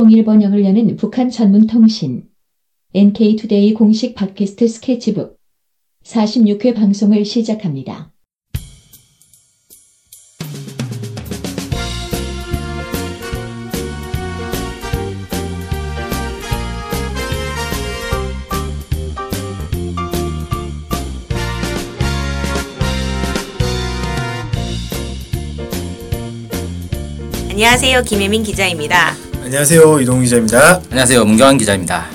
통일 번영을 여는 북한 전문 통신 NK투데이 공식 팟캐스트 스케치북 46회 방송을 시작합니다. 안녕하세요. 김혜민 기자입니다. 안녕하세요 이동 기자입니다. 안녕하세요. 문경환 기자입니다.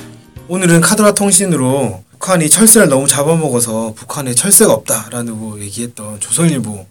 오늘은 카드라 통신으로 북한이 철새를 너무 잡아먹어서 북한에 철새가 없다라고 얘기했던 조선일보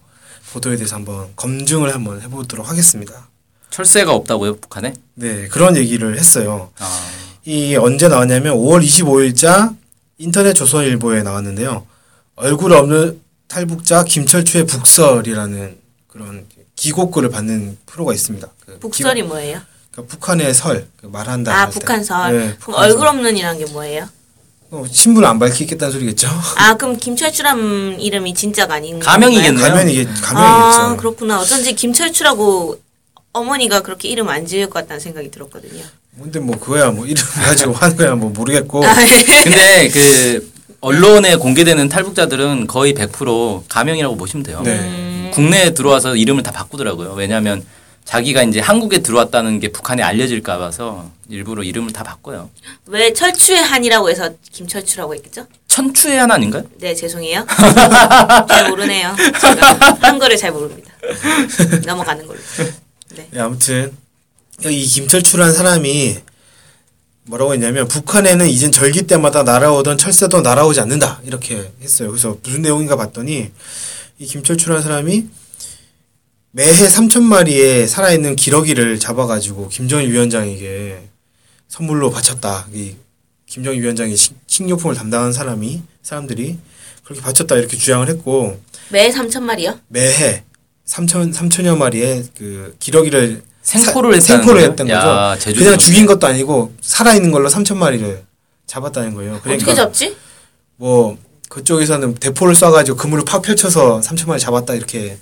보도에 대해서 한번 검증을 한번 해보도록 하겠습니다. 철새가 없다고요, 북한에? 네 그런 얘기를 했어요. 아, 이 언제 나왔냐면 5월 25일자 인터넷 조선일보에 나왔는데요. 얼굴 없는 탈북자 김철추의 북설이라는 그런 기고글을 받는 프로가 있습니다. 그 북설이 뭐예요? 그러니까 북한의 설그 말한다. 아. 북한설. 네, 그럼 북한설. 얼굴 없는이란 게 뭐예요? 어, 신분을 안 밝히겠다는 소리겠죠. 아 그럼 김철추란 이름이 진짜가 아닌 가명이겠네요. 건가요? 가면이게 아. 그렇구나. 어쩐지 김철추라고 어머니가 그렇게 이름 안 지을 것 같다는 생각이 들었거든요. 근데 뭐 그거야 뭐 이름 가지고 하는 거야 뭐 모르겠고. 아, 예. 근데 그 언론에 공개되는 탈북자들은 거의 100% 가명이라고 보시면 돼요. 네. 음, 국내에 들어와서 이름을 다 바꾸더라고요. 왜냐하면 자기가 이제 한국에 들어왔다는 게 북한에 알려질까 봐서 일부러 이름을 다 바꿔요. 왜 철추의 한이라고 해서 김철추라고 했겠죠? 천추의 한 아닌가요? 네 죄송해요. 잘 모르네요. 제가 한글을 잘 모릅니다. 넘어가는 걸로. 네. 네, 아무튼 이 김철추라는 사람이 뭐라고 했냐면 북한에는 이젠 절기 때마다 날아오던 철새도 날아오지 않는다 이렇게 했어요. 그래서 무슨 내용인가 봤더니 이 김철추라는 사람이 매해 3천 마리의 살아있는 기러기를 잡아가지고 김정일 위원장에게 선물로 바쳤다. 이 김정일 위원장이 식- 식료품을 담당한 사람이 사람들이 그렇게 바쳤다 이렇게 주장을 했고 매 3천 마리요? 매해 3천 3천여 마리의 그 기러기를 생포를 사- 생포를? 했던 야, 거죠. 그냥. 죽인 것도 아니고 살아 있는 걸로 3천 마리를 잡았다는 거예요. 그러니까 어떻게 잡지? 뭐 그쪽에서는 대포를 쏴가지고 그물을 팍 펼쳐서 3천 마리 잡았다 이렇게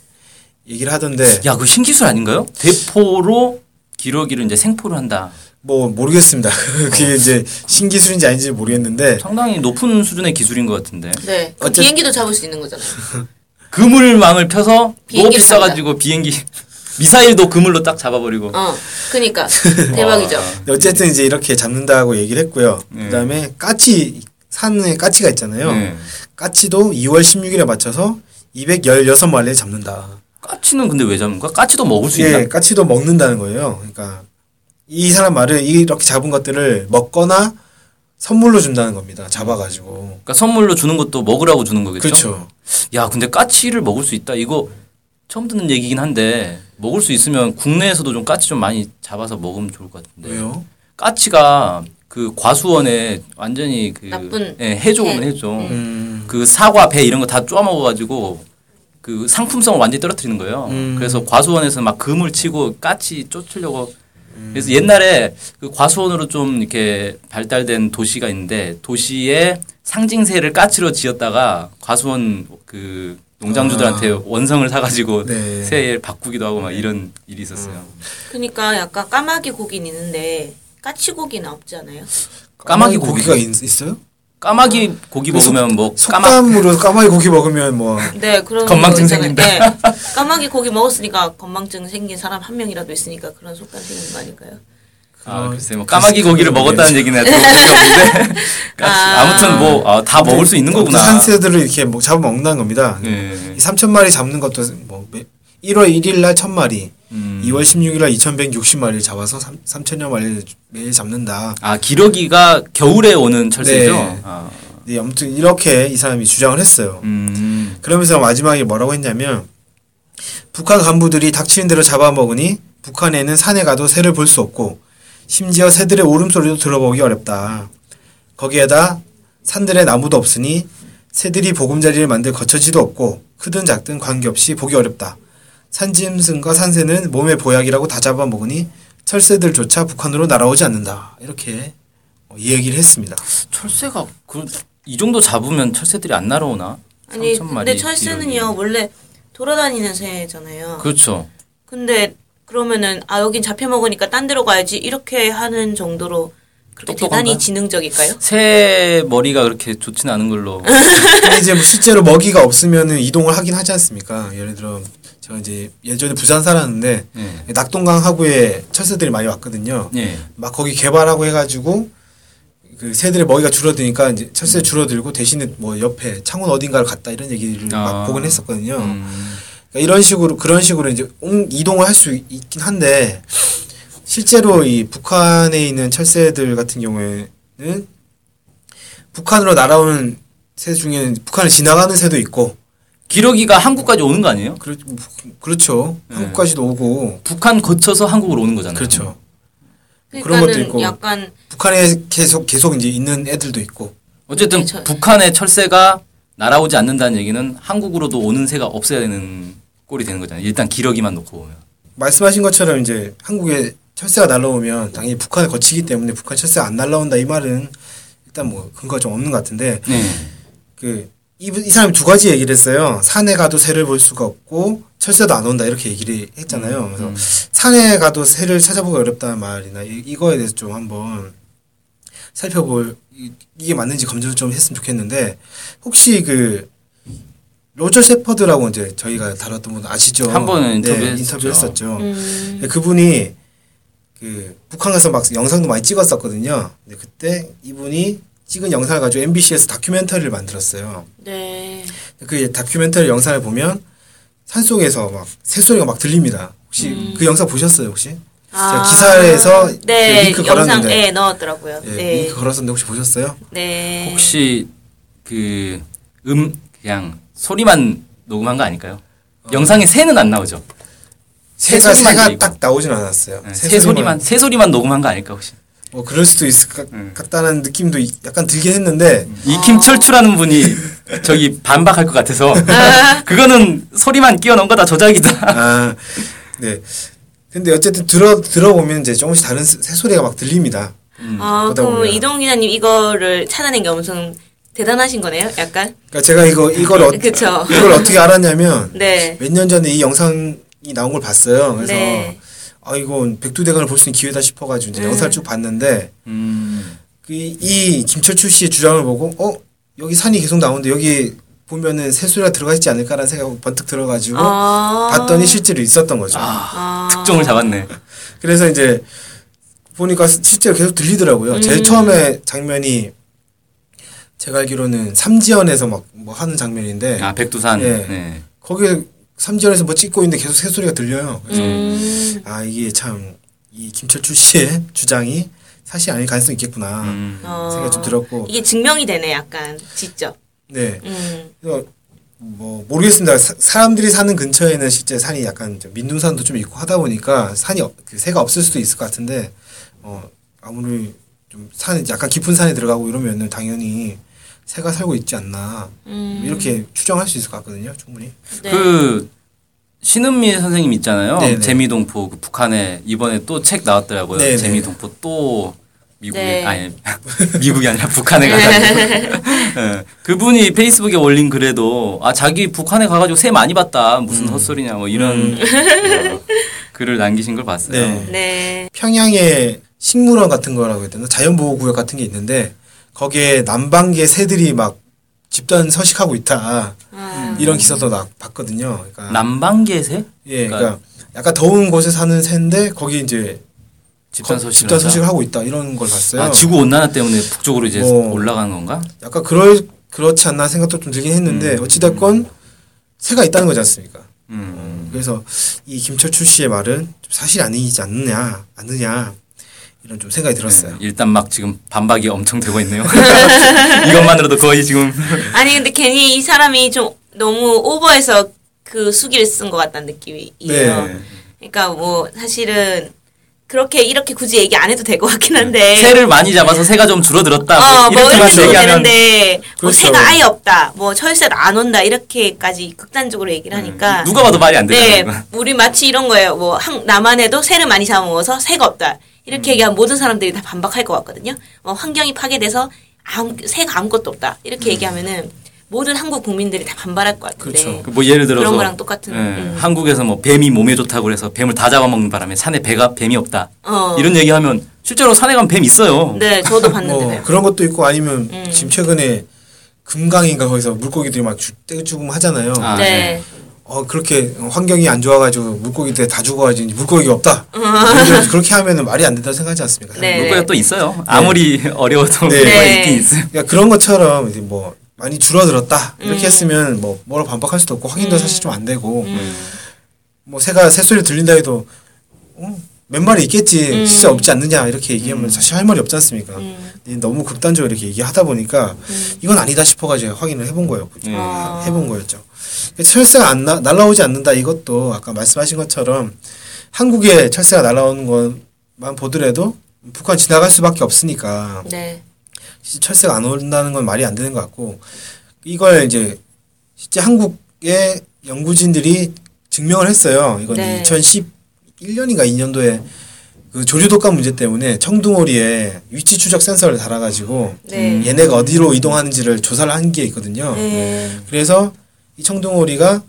얘기를 하던데 야, 그 신기술 아닌가요? 대포로 기러기를 이제 생포를 한다. 뭐 모르겠습니다. 어. 그게 이제 신기술인지 아닌지 모르겠는데 상당히 높은 수준의 기술인 것 같은데. 네. 그 어쨌- 비행기도 잡을 수 있는 거잖아요. 그물망을 펴서 너무 비행기를 비싸가지고 비행기 미사일도 그물로 딱 잡아버리고. 어. 그니까 대박이죠. 어쨌든 이제 이렇게 잡는다고 얘기를 했고요. 네. 그다음에 까치 산에 까치가 있잖아요. 네. 까치도 2월 16일에 맞춰서 216마리를 잡는다. 까치는 근데 왜 잡는 거야? 까치도 먹을 수 있나? 예, 까치도 먹는다는 거예요. 그러니까 이 사람 말은 이렇게 잡은 것들을 먹거나 선물로 준다는 겁니다. 잡아가지고. 그러니까 선물로 주는 것도 먹으라고 주는 거겠죠? 그렇죠. 야, 근데 까치를 먹을 수 있다. 이거 처음 듣는 얘기긴 한데 먹을 수 있으면 국내에서도 좀 까치 좀 많이 잡아서 먹으면 좋을 것 같은데. 왜요? 까치가 그 과수원에 완전히 그 나쁜 예, 해조는 해. 해죠. 음. 그 사과, 배 이런 거 다 쪼아 먹어가지고 그 상품성을 완전히 떨어뜨리는 거예요. 음. 그래서 과수원에서 막 금을 치고 까치 쫓으려고. 그래서 옛날에 그 과수원으로 좀 이렇게 발달된 도시가 있는데 도시에 상징새를 까치로 지었다가 과수원 그 농장주들한테 아. 원성을 사가지고 네. 새를 바꾸기도 하고 막 이런 일이 있었어요. 그러니까 약간 까마귀 고기는 있는데 까치 고기는 없지 않아요? 까마귀 고기가 고기가 있, 있어요? 까마귀 고기 먹으면 뭐 까마 속담으로 까마귀 고기 먹으면 뭐 네, 그런 건망증 거 있잖아요. 생긴다. 네. 까마귀 고기 먹었으니까 건망증 생긴 사람 한 명이라도 있으니까 그런 속담 생긴 거 아닐까요? 아, 어, 글쎄 뭐 까마귀 고기를 먹었다는 얘기는 적이 없는데. 아. 아무튼 뭐 다 먹을 수 있는 거구나. 산새들을 이렇게 뭐 잡아 먹는다는 겁니다. 예. 이 3천 마리 잡는 것도 뭐 매- 1월 1일 날 1,000마리, 음. 2월 16일 날 2,160마리를 잡아서 3, 3천여 마리를 매일 잡는다. 아 기러기가 겨울에 오는 철새죠. 네. 아, 네, 아무튼 이렇게 이 사람이 주장을 했어요. 음. 그러면서 마지막에 뭐라고 했냐면 북한 간부들이 닥치는 대로 잡아먹으니 북한에는 산에 가도 새를 볼 수 없고 심지어 새들의 울음소리도 들어보기 어렵다. 거기에다 산들의 나무도 없으니 새들이 보금자리를 만들 거처지도 없고 크든 작든 관계없이 보기 어렵다. 산짐승과 산새는 몸의 보약이라고 다 잡아먹으니 철새들조차 북한으로 날아오지 않는다. 이렇게 어, 이 얘기를 했습니다. 철새가 그 이 정도 잡으면 철새들이 안 날아오나? 아니 3천 근데 철새는요. 원래 돌아다니는 새잖아요. 그렇죠. 근데 그러면은 아 여긴 잡혀 먹으니까 딴 데로 가야지 이렇게 하는 정도로 그렇게 똑똑한가? 대단히 지능적일까요? 새 머리가 그렇게 좋지는 않은 걸로. 근데 이제 뭐 실제로 먹이가 없으면은 이동을 하긴 하지 않습니까? 예를 들어 제가 이제 예전에 부산 살았는데 예. 낙동강 하구에 철새들이 많이 왔거든요. 예. 막 거기 개발하고 해가지고 그 새들의 먹이가 줄어드니까 이제 철새 줄어들고 대신에 뭐 옆에 창원 어딘가를 갔다 이런 얘기를 아. 막 보곤 했었거든요. 음. 그러니까 이런 식으로 그런 식으로 이제 옮- 이동을 할 수 있긴 한데 실제로 이 북한에 있는 철새들 같은 경우에는 북한으로 날아오는 새 중에는 북한을 지나가는 새도 있고 기러기가 한국까지 오는 거 아니에요? 그렇, 그렇죠 네. 한국까지도 오고 북한 거쳐서 한국으로 오는 거잖아요. 그렇죠 그런 것도 있고. 약간 북한에 계속 계속 이제 있는 애들도 있고 어쨌든 네, 저- 북한의 철새가 날아오지 않는다는 얘기는 한국으로도 오는 새가 없어야 되는 꼴이 되는 거잖아요. 일단 기러기만 놓고 보면. 말씀하신 것처럼 이제 한국에 철새가 날라오면 당연히 북한을 거치기 때문에 북한 철새가 안 날라온다 이 말은 일단 뭐 근거가 좀 없는 것 같은데 네. 그, 이, 이 사람이 두 가지 얘기를 했어요. 산에 가도 새를 볼 수가 없고, 철새도 안 온다. 이렇게 얘기를 했잖아요. 그래서 음. 산에 가도 새를 찾아보기 어렵다는 말이나 이, 이거에 대해서 좀 한번 살펴볼, 이, 이게 맞는지 검증을 좀 했으면 좋겠는데, 혹시 그, 로저 셰퍼드라고 이제 저희가 다뤘던 분 아시죠? 한 번은 네, 인터뷰했었죠. 인터뷰 했었죠. 음, 네, 그분이 그 북한 가서 막 영상도 많이 찍었었거든요. 근데 그때 이분이 찍은 영상을 가지고 MBC에서 다큐멘터리를 만들었어요. 네. 그 다큐멘터리 영상을 보면 산속에서 막 새소리가 막 들립니다. 혹시 음. 그 영상 보셨어요, 혹시? 아, 제가 기사에서 네, 그 링크 걸었는데. 예, 넣었더라고요. 예, 네. 링크 걸었었는데 혹시 보셨어요? 네. 혹시 그 음 그냥 소리만 녹음한 거 아닐까요? 영상에 새는 안 나오죠. 새 새가 소리만 새가 들리고. 딱 나오진 않았어요. 네, 새 소리만 새 소리만 녹음한 거 아닐까 혹시? 뭐 그럴 수도 있을 것 음. 같다는 느낌도 이- 약간 들긴 했는데 이 김철추라는 분이 저기 반박할 것 같아서 그거는 소리만 끼워 넣은 거다 조작이다. 아, 네. 근데 어쨌든 들어 들어보면 이제 조금씩 다른 새- 새소리가 막 들립니다. 아, 보다 그럼 보면. 이동 기자님 이거를 찾아낸 게 엄청 대단하신 거네요, 약간. 그러니까 제가 이거 이걸 어, 그쵸. 이걸 어떻게 알았냐면 네. 몇 년 전에 이 영상이 나온 걸 봤어요. 그래서 네. 아 이건 백두대간을 볼 수 있는 기회다 싶어가지고 이제 음. 영상을 쭉 봤는데 음. 그 이 김철출 씨의 주장을 보고 어 여기 산이 계속 나오는데 여기 보면은 새소리가 들어가 있지 않을까라는 생각이 번뜩 들어가지고 아. 봤더니 실제로 있었던 거죠. 아. 특종을 잡았네. 그래서 이제 보니까 실제로 계속 들리더라고요. 제일 음. 처음에 장면이 제가 알기로는 삼지연에서 막 뭐 하는 장면인데 아 백두산. 예. 네. 거기 삼지연에서 뭐 찍고 있는데 계속 새소리가 들려요. 그래서 음. 아 이게 참 이 김철출 씨의 주장이 사실 아닐 가능성이 있겠구나 음. 어. 생각이 좀 들었고 이게 증명이 되네, 약간. 직접. 네 음. 그래서 뭐 모르겠습니다. 사, 사람들이 사는 근처에는 실제 산이 약간 좀 민둥산도 좀 있고 하다 보니까 산이 없- 그 새가 없을 수도 있을 것 같은데 어 아무리 좀산 약간 깊은 산에 들어가고 이러면은 당연히 새가 살고 있지 않나 음. 이렇게 추정할 수 있을 것 같거든요. 충분히. 네. 그 신은미 선생님 있잖아요. 네네. 재미동포 그 북한에 이번에 또 책 나왔더라고요. 네네. 재미동포 또 미국에 네. 아니 미국이 아니라 북한에 가가지고 예. 그분이 페이스북에 올린 글에도 아 자기 북한에 가가지고 새 많이 봤다 무슨 헛소리냐 뭐 이런 어, 글을 남기신 걸 봤어요. 네. 네. 평양에 식물원 같은 거라고 해야 되나 자연보호구역 같은 게 있는데 거기에 남방계 새들이 막 집단 서식하고 있다 아. 이런 기사도 나 봤거든요. 그러니까 남방계 새 예, 그러니까 그러니까 약간 더운 곳에 사는 새인데 거기 이제 집단 거- 서식 집단 서식을 하고 있다 이런 걸 봤어요. 아 지구 온난화 때문에 북쪽으로 이제 뭐. 올라가는 건가? 약간 그럴 그렇지 않나 생각도 좀 들긴 했는데 어찌 됐건 새가 있다는 거지 않습니까? 음. 그래서 이 김철출 씨의 말은 좀 사실 아니지 않느냐, 않느냐 이런 좀 생각이 들었어요. 네, 일단 막 지금 반박이 엄청 되고 있네요. 이것만으로도 거의 지금 아니, 근데 괜히 이 사람이 좀 너무 오버해서 그 수기를 쓴 것 같다는 느낌이에요. 네. 그러니까 뭐 사실은 그렇게 이렇게 굳이 얘기 안 해도 될 것 같긴 한데. 새를 많이 잡아서 새가 좀 줄어들었다. 어, 뭐 이렇게 써도 얘기하면 되는데 뭐 그렇죠. 새가 아예 없다. 뭐 철새도 안 온다. 이렇게까지 극단적으로 얘기를 하니까 음, 누가 봐도 말이 안 네, 되잖아요. 우리 마치 이런 거예요. 뭐 한, 남한에도 새를 많이 잡아먹어서 새가 없다. 이렇게 음. 얘기하면 모든 사람들이 다 반박할 것 같거든요. 어, 환경이 파괴돼서 아무, 새가 아무것도 없다. 이렇게 음. 얘기하면은 모든 한국 국민들이 다 반발할 것 같은데. 그렇죠. 그뭐 예를 들어서 그런 거랑 똑같은. 예, 음. 한국에서 뭐 뱀이 몸에 좋다고 그래서 뱀을 다 잡아먹는 바람에 산에 배가 뱀이 없다. 어. 이런 얘기하면 실제로 산에 가면 뱀 있어요. 네, 저도 봤는데. 뭐 그런 것도 있고 아니면 음. 지금 최근에 금강인가 거기서 물고기들이 막 주- 떼죽음 하잖아요. 아, 네. 어 그렇게 환경이 안 좋아가지고 물고기들 다 죽어가지고 이제 물고기가 없다. 그렇게 하면은 말이 안 된다고 생각하지 않습니까? 음. 네. 물고기가 또 있어요. 아무리 어려워도 네. 물고기가 네. 있긴 있어요. 그러니까 그런 것처럼 이제 뭐 많이 줄어들었다 이렇게 음. 했으면 뭐 뭐라 반박할 수도 없고 확인도 사실 좀 안 되고 음. 뭐 새가 새소리 들린다 해도 어, 몇 마리 있겠지 음. 진짜 없지 않느냐 이렇게 얘기하면 사실 할 말이 없지 않습니까? 음. 근데 너무 극단적으로 이렇게 얘기하다 보니까 이건 아니다 싶어가지고 확인을 해본 거예요. 네. 아. 해본 거였죠. 철새가 안 나, 날라오지 않는다 이것도 아까 말씀하신 것처럼 한국에 철새가 날라오는 것만 보더라도 북한 지나갈 수밖에 없으니까 네. 철새가 안 온다는 건 말이 안 되는 것 같고 이걸 이제 실제 한국의 연구진들이 증명을 했어요. 이건 네. 2011년인가 2년도에 그 조류 독감 문제 때문에 청둥오리에 위치 추적 센서를 달아가지고 네. 얘네가 어디로 이동하는지를 조사를 한 게 있거든요. 네. 그래서 이 청둥오리가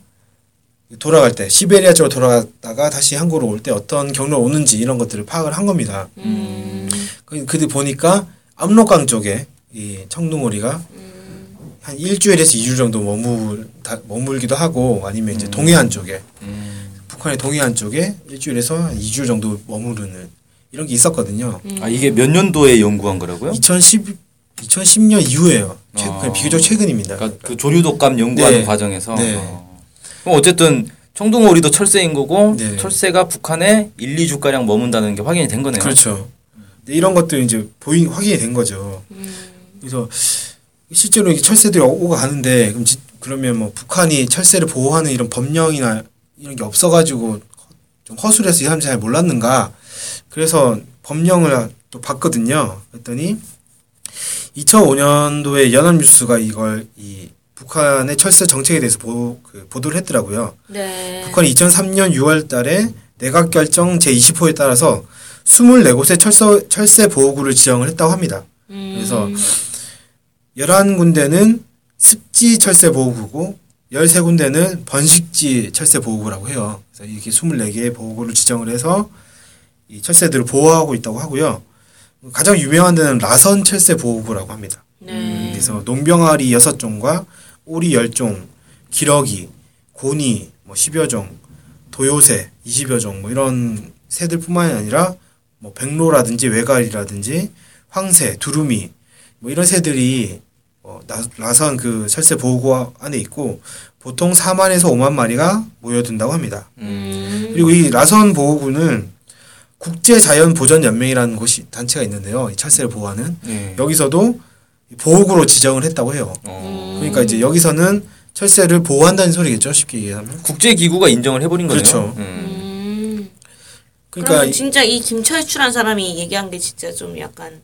돌아갈 때 시베리아 쪽으로 돌아갔다가 다시 한국으로 올 때 어떤 경로로 오는지 이런 것들을 파악을 한 겁니다. 음. 그- 그들 보니까 압록강 쪽에 이 청둥오리가 한 일주일에서 이주 정도 머물 다, 머물기도 하고 아니면 이제 동해안 쪽에 음. 북한의 동해안 쪽에 일주일에서 한 2주 정도 머무르는 이런 게 있었거든요. 아 이게 몇 년도에 연구한 거라고요? 2010 2010년 이후에요. 최, 어. 그냥 비교적 최근입니다. 그러니까 그 조류독감 연구하는 네. 과정에서 네. 어. 그럼 어쨌든 청둥오리도 철새인 거고 네. 철새가 북한에 1, 2주 가량 머문다는 게 확인이 된 거네요. 그렇죠. 이런 것도 이제 보이 확인이 된 거죠. 그래서 실제로 이 철새들이 오- 오고 가는데 그럼 지- 그러면 뭐 북한이 철새를 보호하는 이런 법령이나 이런 게 없어가지고 좀 허술해서 이 사람들이 잘 몰랐는가. 그래서 법령을 또 봤거든요. 그랬더니 2005년도에 연합뉴스가 이걸 이 북한의 철새 정책에 대해서 보, 그 보도를 했더라고요. 네. 북한이 2003년 6월 달에 내각 결정 제20호에 따라서 24곳의 철서, 철새 보호구를 지정을 했다고 합니다. 음. 그래서 11군데는 습지 철새 보호구고 13군데는 번식지 철새 보호구라고 해요. 그래서 이렇게 24개의 보호구를 지정을 해서 이 철새들을 보호하고 있다고 하고요. 가장 유명한 데는 라선 철새 보호구라고 합니다. 네. 그래서 농병아리 6종과 오리 10종, 기러기, 고니 뭐 10여 종, 도요새 20여 종 뭐 이런 새들뿐만이 아니라 뭐 백로라든지 외갈이라든지 황새, 두루미 뭐 이런 새들이 어, 나- 나선 그 철새 보호구 안에 있고 보통 4만에서 5만 마리가 모여든다고 합니다. 음. 그리고 이 라선 보호구는 국제자연보전연맹이라는 곳이 단체가 있는데요. 이 철새를 보호하는 네. 여기서도 보호구로 지정을 했다고 해요. 어. 그러니까 이제 여기서는 철새를 보호한다는 소리겠죠. 쉽게 얘기하면. 국제 기구가 인정을 해버린 거네요. 그렇죠. 음. 음. 그러니까 그러면 진짜 이 김철출한 사람이 얘기한 게 진짜 좀 약간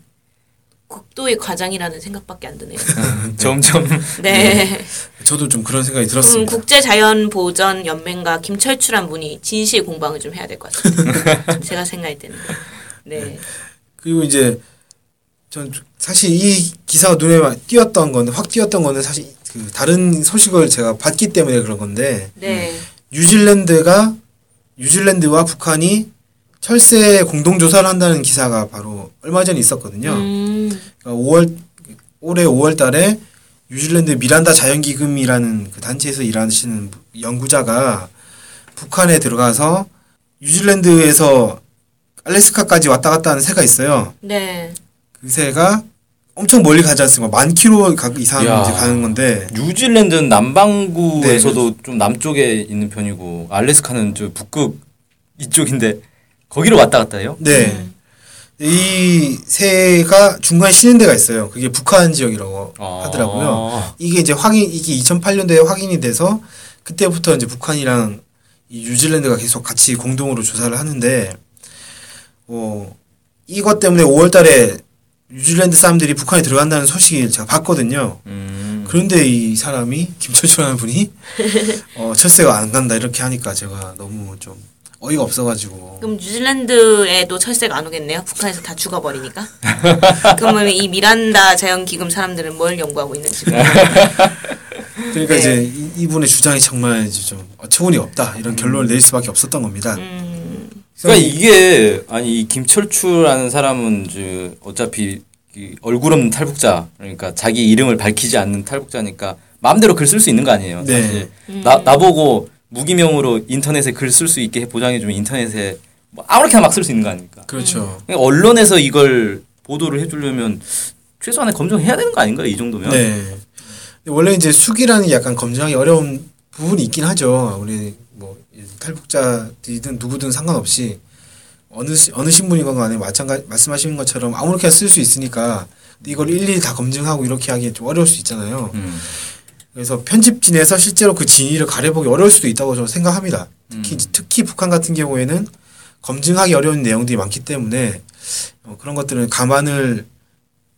국도의 과장이라는 생각밖에 안 드네요. 점점 네. 저도 좀 그런 생각이 들었습니다. 국제자연보전 연맹과 김철출한 분이 진실 공방을 좀 해야 될 것 같아요. 제가 생각할 때는. 네. 그리고 이제 전 사실 이 기사가 눈에 막 띄었던 건데 확 띄었던 거는 사실 그 다른 소식을 제가 봤기 때문에 그런 건데 네. 뉴질랜드가 뉴질랜드와 북한이 철새 공동 조사를 한다는 기사가 바로 얼마 전에 있었거든요. 음. 그러니까 5월 올해 5월 달에 뉴질랜드 미란다 자연기금이라는 그 단체에서 일하시는 연구자가 북한에 들어가서 뉴질랜드에서 알래스카까지 왔다 갔다 하는 새가 있어요. 네. 그 새가 엄청 멀리 가지 않습니까? 만 킬로 가- 이상 야. 이제 가는 건데 뉴질랜드는 남반구에서도 네. 좀 남쪽에 있는 편이고 알래스카는 저 북극 이쪽인데 거기로 왔다 갔다 해요? 네. 이 새가 중간에 쉬는 데가 있어요. 그게 북한 지역이라고 아. 하더라고요. 이게 이제 확인 이게 2008년도에 확인이 돼서 그때부터 이제 북한이랑 이 뉴질랜드가 계속 같이 공동으로 조사를 하는데 어 이것 때문에 5월 달에 뉴질랜드 사람들이 북한에 들어간다는 소식을 제가 봤거든요. 음. 그런데 이 사람이 김철철하는 분이 어 철새가 안 간다 이렇게 하니까 제가 너무 좀 어이가 없어가지고 그럼 뉴질랜드에도 철새가 안 오겠네요. 북한에서 다 죽어버리니까. 그러면 이 미란다 자연기금 사람들은 뭘 연구하고 있는지. 그러니까 네. 이제 이- 이분의 주장이 정말 이제 좀 어처구니 없다 이런 결론을 낼 수밖에 없었던 겁니다. 음, 그러니까 이게 아니 이 김철추라는 사람은 이제 어차피 이 얼굴 없는 탈북자 그러니까 자기 이름을 밝히지 않는 탈북자니까 마음대로 글 쓸 수 있는 거 아니에요. 네. 사실 나 나보고 무기명으로 인터넷에 글 쓸 수 있게 보장해 주면 인터넷에 뭐 아무렇게나 막 쓸 수 있는 거 아닙니까? 그렇죠. 그러니까 언론에서 이걸 보도를 해주려면 최소한의 검증해야 되는 거 아닌가요? 이 정도면. 네. 원래 이제 수기라는 게 약간 검증하기 어려운 부분이 있긴 하죠. 우리 뭐 탈북자들이든 누구든 상관없이 어느 시- 어느 신분이건 간에 마찬가지 말씀하신 것처럼 아무렇게나 쓸 수 있으니까 이걸 일일이 다 검증하고 이렇게 하기 좀 어려울 수 있잖아요. 음. 그래서 편집진에서 실제로 그 진위를 가려보기 어려울 수도 있다고 저는 생각합니다. 특히 특히 북한 같은 경우에는 검증하기 어려운 내용들이 많기 때문에 어, 그런 것들은 감안을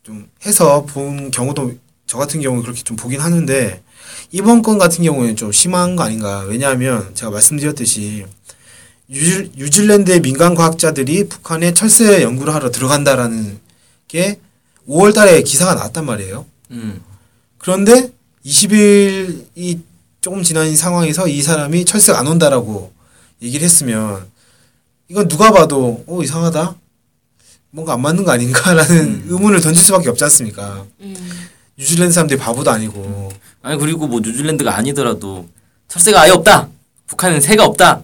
좀 해서 본 경우도 저 같은 경우는 그렇게 좀 보긴 하는데 이번 건 같은 경우에는 좀 심한 거 아닌가. 왜냐하면 제가 말씀드렸듯이 뉴질, 뉴질랜드의 민간 과학자들이 북한에 철새 연구를 하러 들어간다라는 게 5월 달에 기사가 나왔단 말이에요. 음. 그런데 20일이 조금 지난 이 상황에서 이 사람이 철새가 안 온다라고 얘기를 했으면 이건 누가 봐도 어 이상하다 뭔가 안 맞는 거 아닌가라는 의문을 던질 수밖에 없지 않습니까? 음. 뉴질랜드 사람들이 바보도 아니고 아니 그리고 뭐 뉴질랜드가 아니더라도 철새가 아예 없다. 북한은 새가 없다.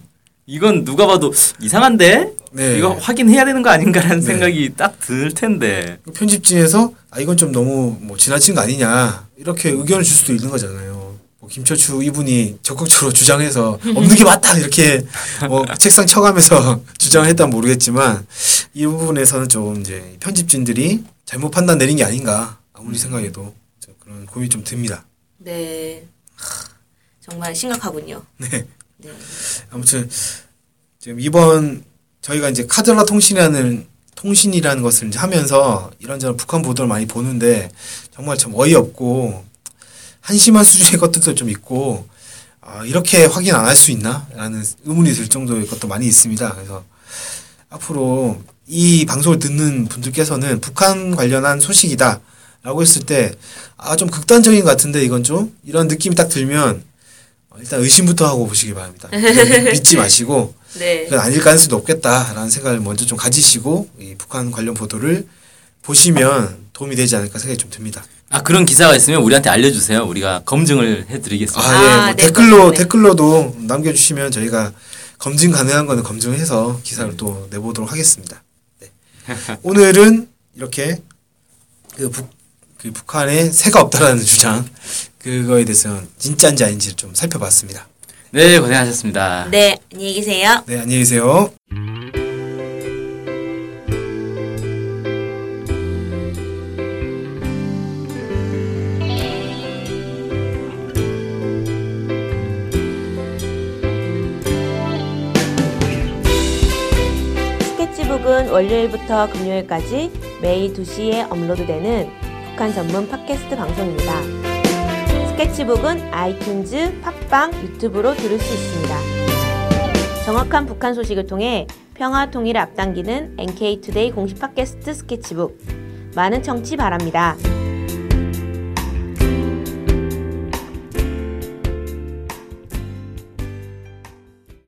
이건 누가 봐도 이상한데 네. 이거 확인해야 되는 거 아닌가라는 네. 생각이 딱 들 텐데. 편집진에서 아 이건 좀 너무 뭐 지나친 거 아니냐 이렇게 의견을 줄 수도 있는 거잖아요. 뭐 김철추 이분이 적극적으로 주장해서 없는 게 맞다 이렇게 뭐 책상 쳐가면서 주장을 했다면 모르겠지만 이 부분에서는 좀 이제 편집진들이 잘못 판단 내린 게 아닌가 아무리 생각해도 저 그런 고민이 좀 듭니다. 네. 하, 정말 심각하군요. 네. 네. 아무튼 지금 이번 저희가 이제 카드라 통신이라는 통신이라는 것을 이제 하면서 이런저런 북한 보도를 많이 보는데 정말 참 어이없고 한심한 수준의 것들도 좀 있고 아, 이렇게 확인 안 할 수 있나라는 의문이 들 정도의 것도 많이 있습니다. 그래서 앞으로 이 방송을 듣는 분들께서는 북한 관련한 소식이다라고 했을 때 아 좀 극단적인 것 같은데 이건 좀 이런 느낌이 딱 들면 어, 일단 의심부터 하고 보시기 바랍니다. 믿지 마시고 네. 그건 아닐 가능성이 높겠다라는 생각을 먼저 좀 가지시고 이 북한 관련 보도를 보시면 도움이 되지 않을까 생각이 좀 듭니다. 아 그런 기사가 있으면 우리한테 알려주세요. 우리가 검증을 해드리겠습니다. 아, 예, 아, 뭐 네, 댓글로 그렇네. 댓글로도 남겨주시면 저희가 검증 가능한 거는 검증해서 기사를 또 내보도록 하겠습니다. 네. 오늘은 이렇게 그, 북, 그 북한에 새가 없다라는 주장 그거에 대해서는 진짜인지 아닌지를 좀 살펴봤습니다. 네 고생하셨습니다. 네. 안녕히 계세요. 네, 안녕히 계세요. 스케치북은 월요일부터 금요일까지 매일 2시에 업로드되는 북한 전문 팟캐스트 방송입니다. 스케치북은 아이튠즈, 팟빵, 유튜브로 들을 수 있습니다. 정확한 북한 소식을 통해 평화 통일을 앞당기는 NK Today 공식 팟캐스트 스케치북. 많은 청취 바랍니다.